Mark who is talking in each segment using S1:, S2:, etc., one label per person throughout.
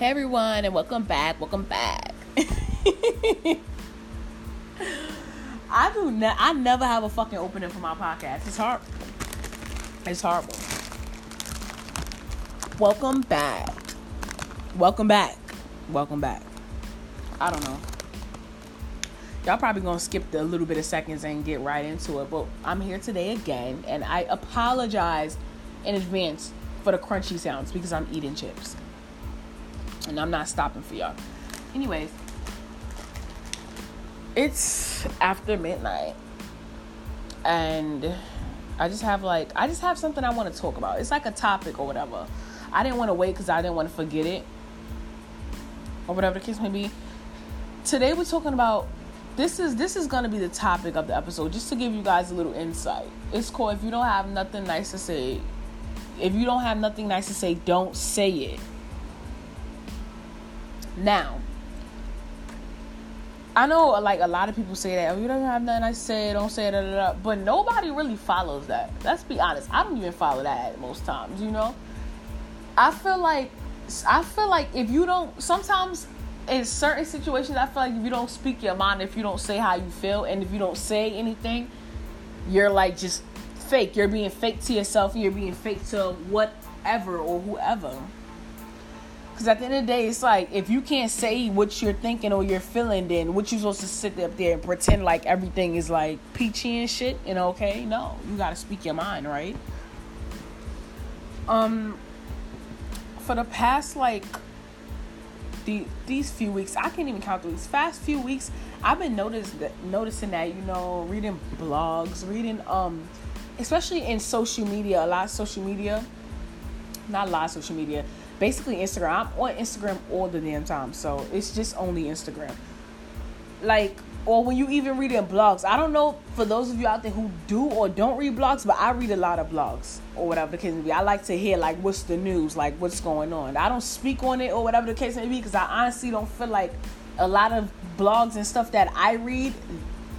S1: Hey everyone, and welcome back. Welcome back. I do. Ne- I never have a fucking opening for my podcast. It's hard. It's horrible. Welcome back. Welcome back. Welcome back. I don't know. Y'all probably gonna skip the little bit of seconds and get right into it, but I'm here today again, and I apologize in advance for the crunchy sounds because I'm eating chips and I'm not stopping for y'all. Anyways, it's after midnight, and I just have like I just have something I want to talk about. It's like a topic or whatever. I didn't want to wait because I didn't want to forget it or whatever the case may be. Today we're talking about this is this is gonna be the topic of the episode just to give you guys a little insight. It's called if you don't have nothing nice to say, if you don't have nothing nice to say, don't say it. Now, I know like a lot of people say that, oh, you don't have nothing I say, don't say that, but nobody really follows that. Let's be honest. I don't even follow that most times, you know? I feel like I feel like if you don't sometimes in certain situations I feel like if you don't speak your mind, if you don't say how you feel, and if you don't say anything, you're like just fake. You're being fake to yourself you're being fake to whatever or whoever. Because at the end of the day, it's like if you can't say what you're thinking or you're feeling, then what you supposed to sit up there and pretend like everything is like peachy and shit and okay? No, you gotta speak your mind, right? Um, for the past like the these few weeks, I can't even count these past few weeks. I've been noticed that noticing that you know reading blogs, reading um, especially in social media, a lot of social media, not a lot of social media basically Instagram. I'm on Instagram all the damn time, so it's just only Instagram. Like, or when you even read in blogs, I don't know for those of you out there who do or don't read blogs, but I read a lot of blogs or whatever the case may be. I like to hear like what's the news, like what's going on. I don't speak on it or whatever the case may be because I honestly don't feel like a lot of blogs and stuff that I read,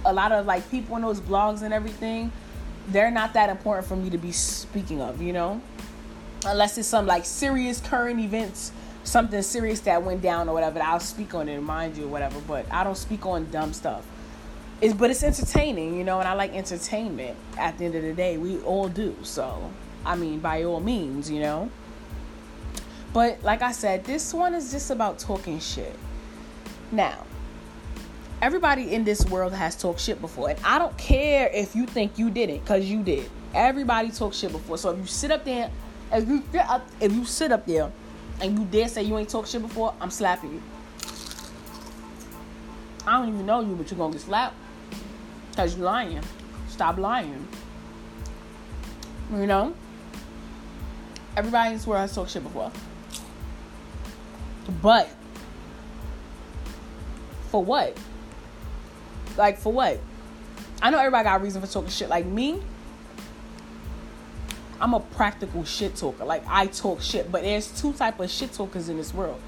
S1: a lot of like people in those blogs and everything, they're not that important for me to be speaking of, you know unless it's some like serious current events something serious that went down or whatever i'll speak on it mind you or whatever but i don't speak on dumb stuff. It's but it's entertaining you know and i like entertainment at the end of the day. We all do so i mean by all means you know? But like i said this one is just about talking shit. Now everybody in this world has talked shit before and i don't care if you think you didn't because you did. Everybody talked shit before so if you sit up there if you sit up, if you sit up there and you dare say you ain't talk shit before, I'm slapping you. I don't even know you, but you're gonna get slapped. Cause you're lying. Stop lying. You know? Everybody in this world has talked shit before. But for what? Like for what? I know everybody got a reason for talking shit. Like me, I'm a practical shit talker. Like I talk shit, but there's two type of shit talkers in this world.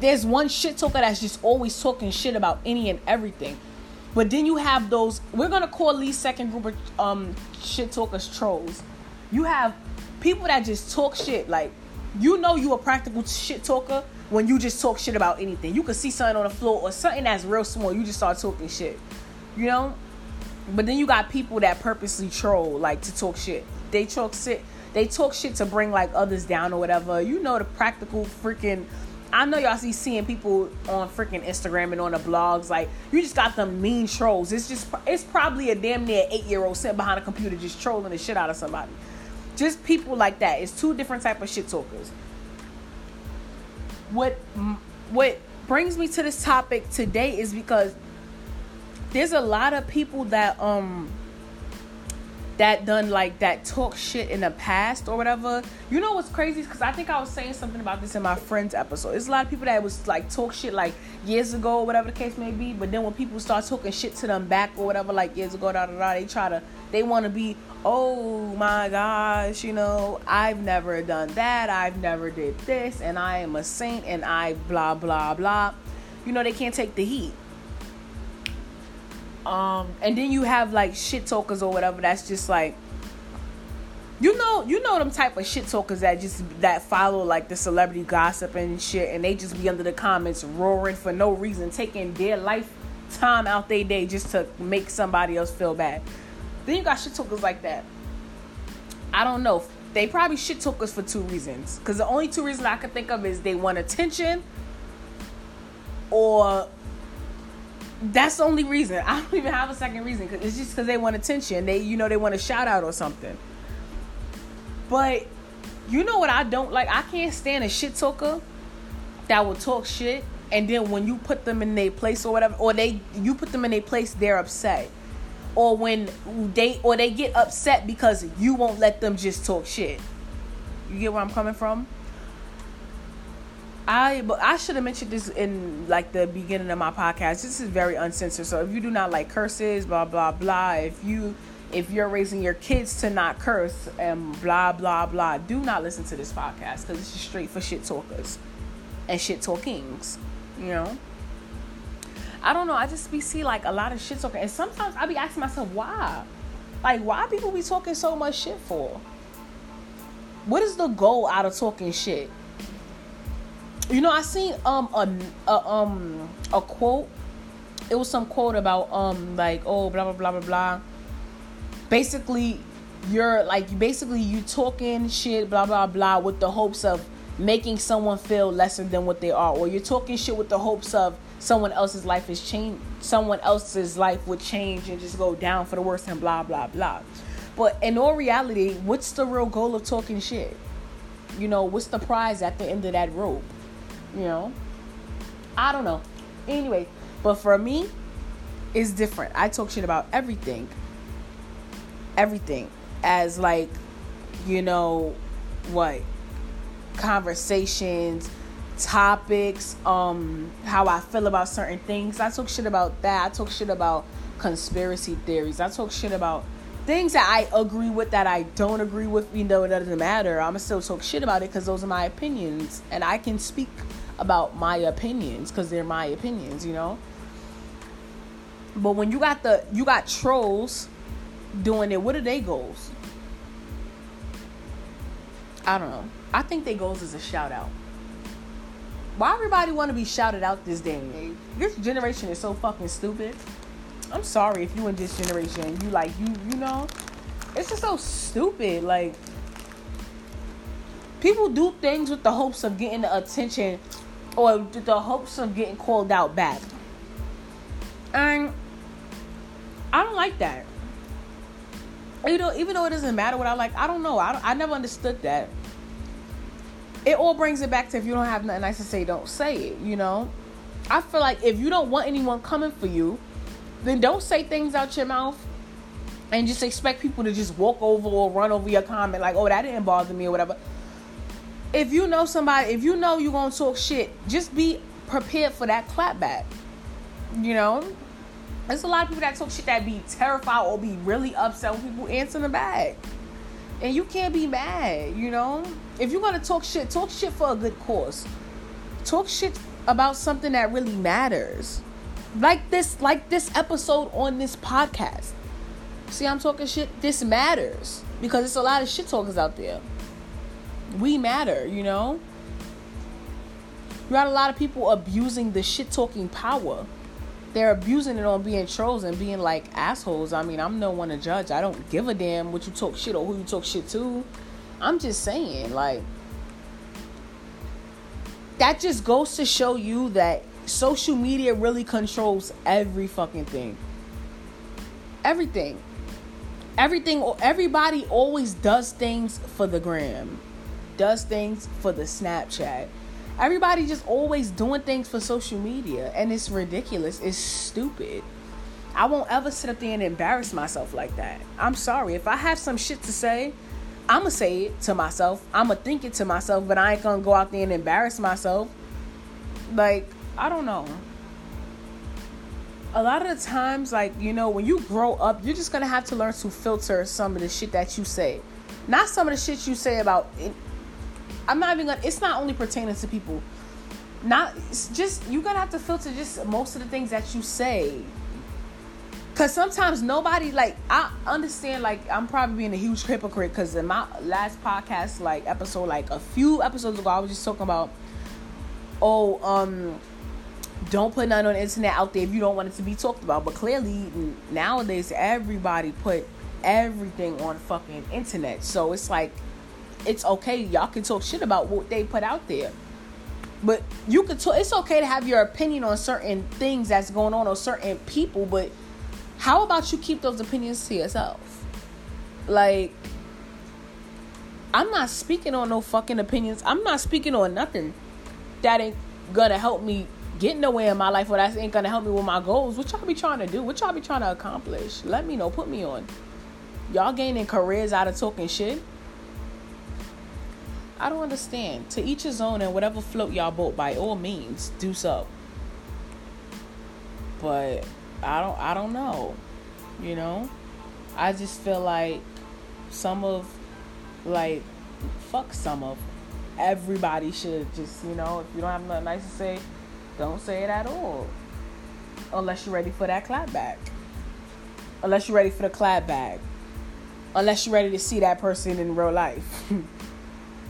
S1: There's one shit talker that's just always talking shit about any and everything. But then you have those we're gonna call these second group of um shit talkers trolls. You have people that just talk shit. Like you know you a practical shit talker when you just talk shit about anything. You can see something on the floor or something that's real small, you just start talking shit. You know? But then you got people that purposely troll, like to talk shit they talk shit they talk shit to bring like others down or whatever. You know the practical freaking I know y'all see seeing people on freaking Instagram and on the blogs like you just got them mean trolls. It's just it's probably a damn near eight year old sitting behind a computer just trolling the shit out of somebody. Just people like that. It's two different type of shit talkers. What what brings me to this topic today is because there's a lot of people that um that done like that talk shit in the past or whatever. You know what's crazy? Because I think I was saying something about this in my friend's episode. There's a lot of people that was like talk shit like years ago or whatever the case may be. But then when people start talking shit to them back or whatever, like years ago, da da da, they try to they want to be, oh my gosh, you know, I've never done that, I've never did this, and I am a saint, and I blah blah blah. You know, they can't take the heat. Um, and then you have like shit talkers or whatever that's just like you know, you know them type of shit talkers that just that follow like the celebrity gossip and shit, and they just be under the comments roaring for no reason, taking their life time out their day just to make somebody else feel bad. Then you got shit talkers like that. I don't know. They probably shit talkers for two reasons. Because the only two reasons I can think of is they want attention, or that's the only reason. I don't even have a second reason. Cause it's just because they want attention. They, you know, they want a shout out or something. But you know what I don't like? I can't stand a shit talker that will talk shit and then when you put them in their place or whatever or they you put them in their place they're upset or when they or they get upset because you won't let them just talk shit you get where i'm coming from i i should have mentioned this in like the beginning of my podcast this is very uncensored so if you do not like curses blah blah blah if you if you're raising your kids to not curse and blah blah blah, do not listen to this podcast because it's just straight for shit talkers and shit talkings. You know. I don't know. I just be see like a lot of shit talking, and sometimes I be asking myself why, like why people be talking so much shit for. What is the goal out of talking shit? You know, I seen um a, a um a quote. It was some quote about um like oh blah blah blah blah blah. Basically you're like basically you talking shit blah blah blah with the hopes of making someone feel lesser than what they are. Or you're talking shit with the hopes of someone else's life is change someone else's life would change and just go down for the worse and blah blah blah. But in all reality what's the real goal of talking shit? You know what's the prize at the end of that rope you know? I don't know. Anyway but for me it's different. I talk shit about everything. Everything. As like you know what? Conversations topics um how i feel about certain things. I talk shit about that. I talk shit about conspiracy theories. I talk shit about things that i agree with that i don't agree with you know it doesn't matter. I'm gonna still talk shit about it because those are my opinions and i can speak about my opinions because they're my opinions you know but when you got the you got trolls doing it, what are their goals? I don't know. I think their goals is a shout out. Why everybody want to be shouted out this day and age? This generation is so fucking stupid. I'm sorry if you in this generation, you like you you know, it's just so stupid. Like people do things with the hopes of getting the attention or the hopes of getting called out back. And I don't like that you know, even though it doesn't matter what I like, I don't know. I, I never understood that. It all brings it back to if you don't have nothing nice to say, don't say it, you know? I feel like if you don't want anyone coming for you, then don't say things out your mouth and just expect people to just walk over or run over your comment like, oh, that didn't bother me or whatever. If you know somebody, if you know you're to talk shit, just be prepared for that clapback. You know? There's a lot of people that talk shit that be terrified or be really upset when people answer the back. And you can't be mad, you know? If you're gonna talk shit, talk shit for a good cause. Talk shit about something that really matters. Like this, like this episode on this podcast. See, I'm talking shit. This matters because there's a lot of shit talkers out there. We matter, you know. You got a lot of people abusing the shit talking power they're abusing it on being trolls and being like assholes. I mean, I'm no one to judge. I don't give a damn what you talk shit or who you talk shit to. I'm just saying, like, that just goes to show you that social media really controls every fucking thing. Everything. Everything, everybody always does things for the gram, does things for the Snapchat Everybody just always doing things for social media, and it's ridiculous. It's stupid. I won't ever sit up there and embarrass myself like that. I'm sorry. If I have some shit to say, I'm to say it to myself. I'm to think it to myself, but I ain't to go out there and embarrass myself. Like, I don't know. A lot of the times, like, you know, when you grow up, you're just to have to learn to filter some of the shit that you say. Not some of the shit you say about I'm not even gonna. It's not only pertaining to people. Not just you're gonna have to filter just most of the things that you say. Cause sometimes nobody like I understand like I'm probably being a huge hypocrite because in my last podcast like episode like a few episodes ago I was just talking about oh um don't put none on the internet out there if you don't want it to be talked about but clearly nowadays everybody put everything on fucking internet so it's like it's okay y'all can talk shit about what they put out there but you could talk it's okay to have your opinion on certain things that's going on or certain people but how about you keep those opinions to yourself? Like, I'm not speaking on no fucking opinions. I'm not speaking on nothing that ain't gonna help me get nowhere in my life or that ain't gonna help me with my goals. What y'all be trying to do? What y'all be trying to accomplish? Let me know. Put me on. Y'all gaining careers out of talking shit? I don't understand. To each his own and whatever float y'all boat by all means, do so. But I don't I don't know. You know? I just feel like some of like fuck some of everybody should just, you know, if you don't have nothing nice to say, don't say it at all. Unless you're ready for that clap back. Unless you're ready for the clap back. Unless you're ready to see that person in real life.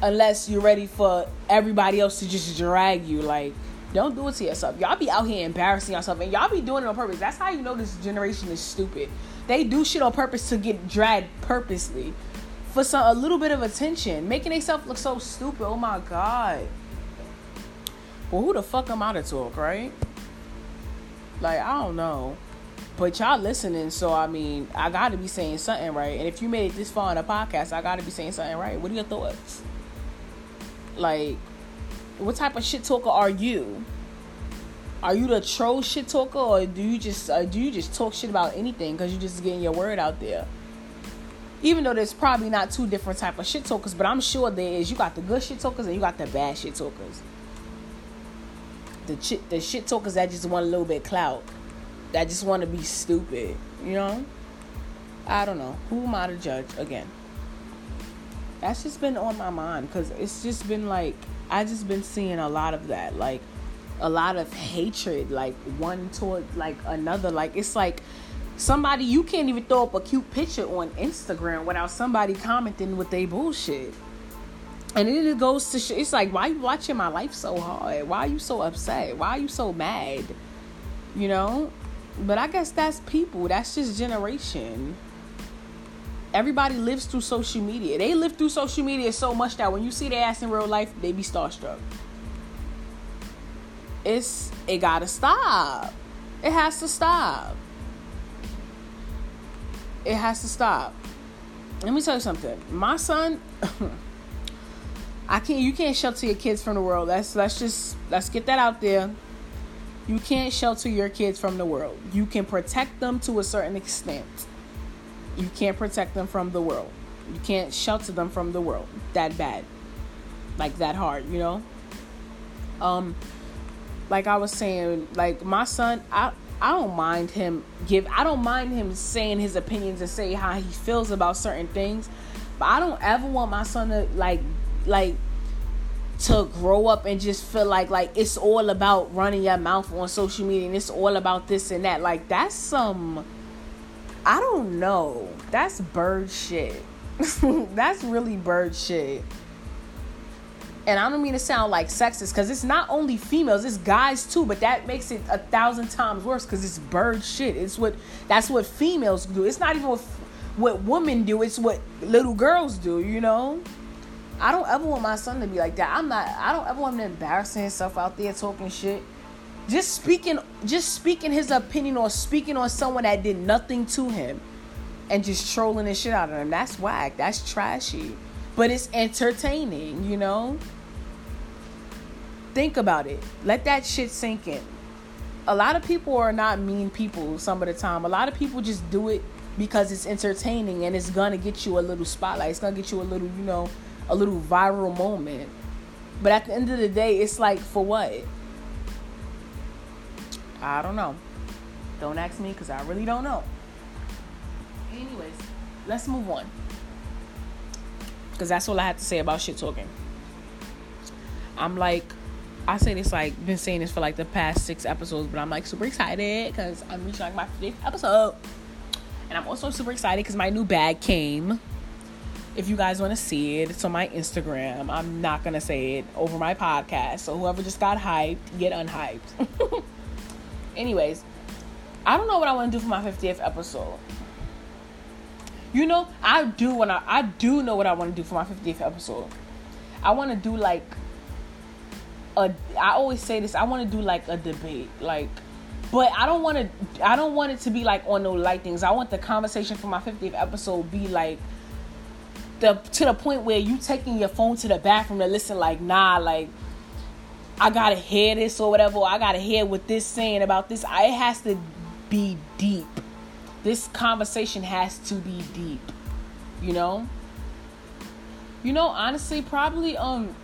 S1: Unless you're ready for everybody else to just drag you like don't do it to yourself. Y'all be out here embarrassing yourself and y'all be doing it on purpose. That's how you know this generation is stupid. They do shit on purpose to get dragged purposely for some a little bit of attention, making themselves look so stupid. Oh my god. Well, who the fuck am I to talk, right? Like I don't know, but y'all listening, so I mean, I gotta be saying something right. And if you made it this far in a podcast, I gotta be saying something right. What are your thoughts? Like, what type of shit talker are you? Are you the troll shit talker, or do you just uh, do you just talk shit about anything because you're just getting your word out there? Even though there's probably not two different type of shit talkers, but I'm sure there is. You got the good shit talkers and you got the bad shit talkers. The shit the shit talkers that just want a little bit clout, that just want to be stupid. You know. I don't know. Who am I to judge again? That's just been on my mind because it's just been like I just been seeing a lot of that, like a lot of hatred, like one toward like another. Like it's like somebody you can't even throw up a cute picture on Instagram without somebody commenting with their bullshit. And then it goes to sh- it's like why you watching my life so hard? Why are you so upset? Why are you so mad? You know? But I guess that's people. That's just generation everybody lives through social media. They live through social media so much that when you see their ass in real life, they be starstruck. It's it gotta stop. It has to stop. It has to stop. Let me tell you something. My son, I can't. You can't shelter your kids from the world. Let's let's just let's get that out there. You can't shelter your kids from the world. You can protect them to a certain extent you can't protect them from the world. You can't shelter them from the world that bad. Like that hard, you know? Um like I was saying, like my son, I I don't mind him give I don't mind him saying his opinions and say how he feels about certain things. But I don't ever want my son to like like to grow up and just feel like like it's all about running your mouth on social media and it's all about this and that. Like that's some I don't know. That's bird shit. That's really bird shit. And I don't mean to sound like sexist because it's not only females, it's guys too, but that makes it a thousand times worse because it's bird shit. It's what that's what females do. It's not even what, what women do, it's what little girls do, you know? I don't ever want my son to be like that. I'm not I don't ever want him to embarrassing himself out there talking shit just speaking just speaking his opinion or speaking on someone that did nothing to him and just trolling the shit out of him. That's whack. That's trashy. But it's entertaining you know? Think about it. Let that shit sink in. A lot of people are not mean people some of the time. A lot of people just do it because it's entertaining and it's gonna get you a little spotlight. It's gonna get you a little you know a little viral moment. But at the end of the day it's like for what I don't know. Don't ask me because I really don't know. Anyways, let's move on. Because that's all I have to say about shit talking. I'm like, I say this like been saying this for like the past six episodes, but I'm like super excited because I'm reaching like my 50th episode, and I'm also super excited because my new bag came. If you guys want to see it, it's on my Instagram. I'm not gonna say it over my podcast, so whoever just got hyped, get unhyped. Anyways, I don't know what I want to do for my 50th episode. You know, I do when I I do know what I want to do for my 50th episode. I want to do like a I always say this, I want to do like a debate. Like but I don't want to I don't want it to be like on no light things. I want the conversation for my 50th episode be like the to the point where you taking your phone to the bathroom to listen like nah like I gotta hear this or whatever. Or I gotta hear what this saying about this. It has to be deep. This conversation has to be deep. You know. You know, honestly, probably um.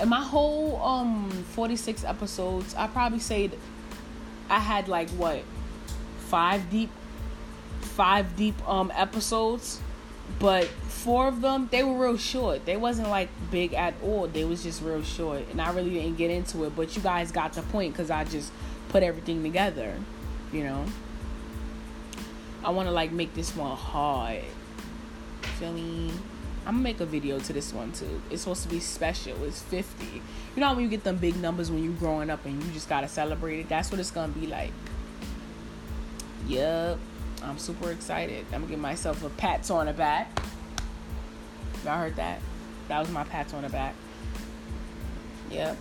S1: In my whole um 46 episodes, I probably say I had like what five deep, five deep um episodes but four of them they were real short. They wasn't like big at all. They was just real short. And i really didn't get into it. But you guys got the point because i just put everything together you know? I want to like make this one hard. Feel me? I'm gonna make a video to this one too. It's supposed to be special. It's 50 you know when you get them big numbers when you're growing up and you just gotta celebrate it? That's what it's gonna be like. Yep I'm super excited. I'm gonna give myself a pat on the back. Y'all heard that? That was my pat on the back. Yep.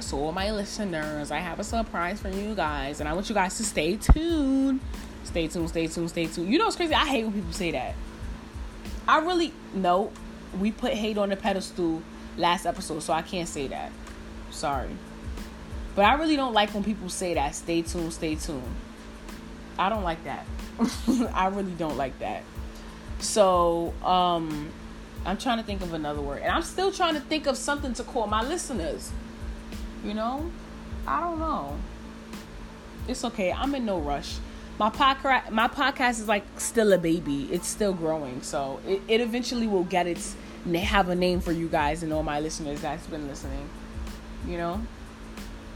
S1: So, all my listeners, I have a surprise for you guys, and I want you guys to stay tuned. Stay tuned, stay tuned, stay tuned. You know what's crazy? I hate when people say that. I really no. We put hate on the pedestal last episode, so I can't say that. Sorry. But I really don't like when people say that. Stay tuned, stay tuned. I don't like that. I really don't like that. So, um, I'm trying to think of another word. And I'm still trying to think of something to call my listeners. You know? I don't know. It's okay. I'm in no rush. My podcast my podcast is like still a baby. It's still growing. So, it, it eventually will get its have a name for you guys and all my listeners that's been listening. You know?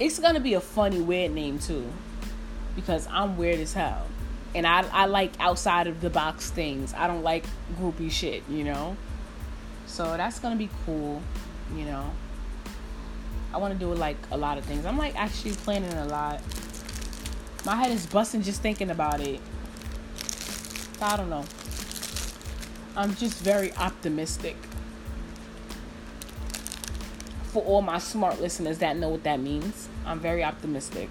S1: It's to be a funny weird name too because I'm weird as hell. And I, I like outside of the box things. I don't like groupie shit, you know? So that's gonna be cool, you know. I wanna do like a lot of things. I'm like actually planning a lot. My head is busting just thinking about it. I don't know. I'm just very optimistic. For all my smart listeners that know what that means, I'm very optimistic.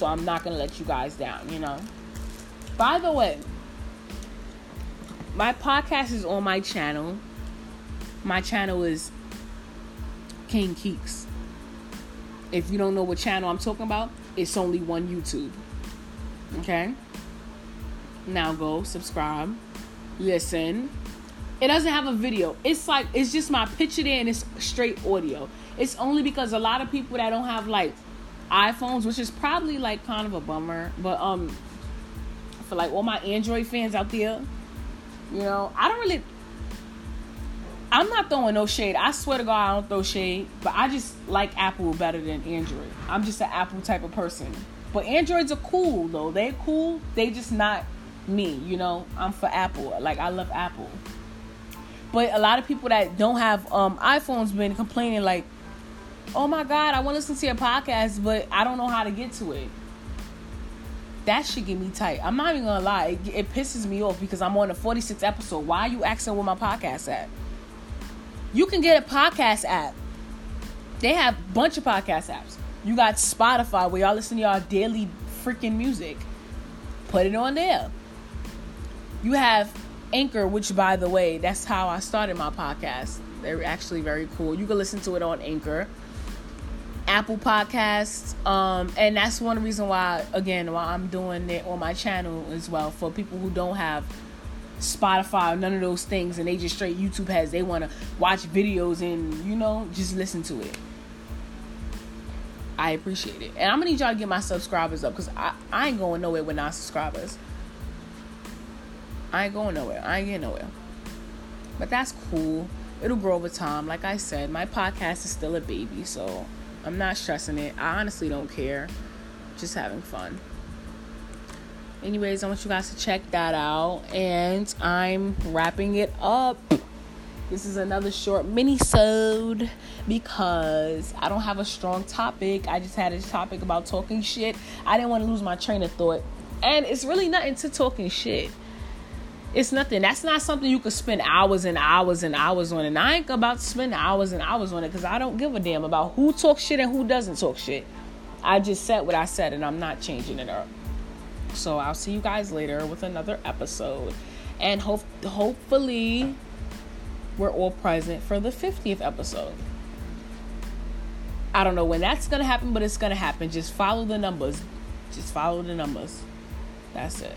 S1: So I'm not going to let you guys down, you know. By the way, my podcast is on my channel. My channel is King Kiiks. If you don't know what channel I'm talking about, it's only one YouTube. Okay? Now go subscribe, listen. It doesn't have a video. It's like it's just my picture there and it's straight audio. It's only because a lot of people that don't have like iPhones, which is probably like kind of a bummer. But um, for like all my Android fans out there, you know, I don't really. I'm not throwing no shade. I swear to God, I don't throw shade. But I just like Apple better than Android. I'm just an Apple type of person. But Androids are cool though. They're cool. They just not me. You know, I'm for Apple. Like I love Apple. But a lot of people that don't have um, iPhones been complaining like oh my God, I want to listen to your podcast, but I don't know how to get to it. That should get me tight. I'm not even gonna lie, it, it pisses me off because I'm on the 46th episode. Why are you asking where my podcast at? You can get a podcast app. They have a bunch of podcast apps. You got Spotify where y'all listen to y'all daily freaking music. Put it on there. You have Anchor, which by the way, that's how I started my podcast. They're actually very cool. You can listen to it on Anchor. Apple Podcasts. Um, and that's one reason why, again, why I'm doing it on my channel as well for people who don't have Spotify or none of those things and they just straight YouTube has. They want to watch videos and, you know, just listen to it. I appreciate it. And I'm gonna need y'all to get my subscribers up because I, I ain't going nowhere with non subscribers. I ain't going nowhere. I ain't getting nowhere. But that's cool. it'll grow over time. Like I said, my podcast is still a baby, so I'm not stressing it. I honestly don't care. Just having fun. Anyways, I want you guys to check that out. And I'm wrapping it up. This is another short mini-sode because I don't have a strong topic. I just had a topic about talking shit. I didn't want to lose my train of thought. And it's really nothing to talking shit. It's nothing. That's not something you could spend hours and hours and hours on. And I ain't about to spend hours and hours on it because I don't give a damn about who talks shit and who doesn't talk shit. I just said what I said and I'm not changing it up. So I'll see you guys later with another episode. And hope hopefully we're all present for the 50th episode. I don't know when that's going to happen, but it's going to happen. Just follow the numbers. Just follow the numbers. That's it.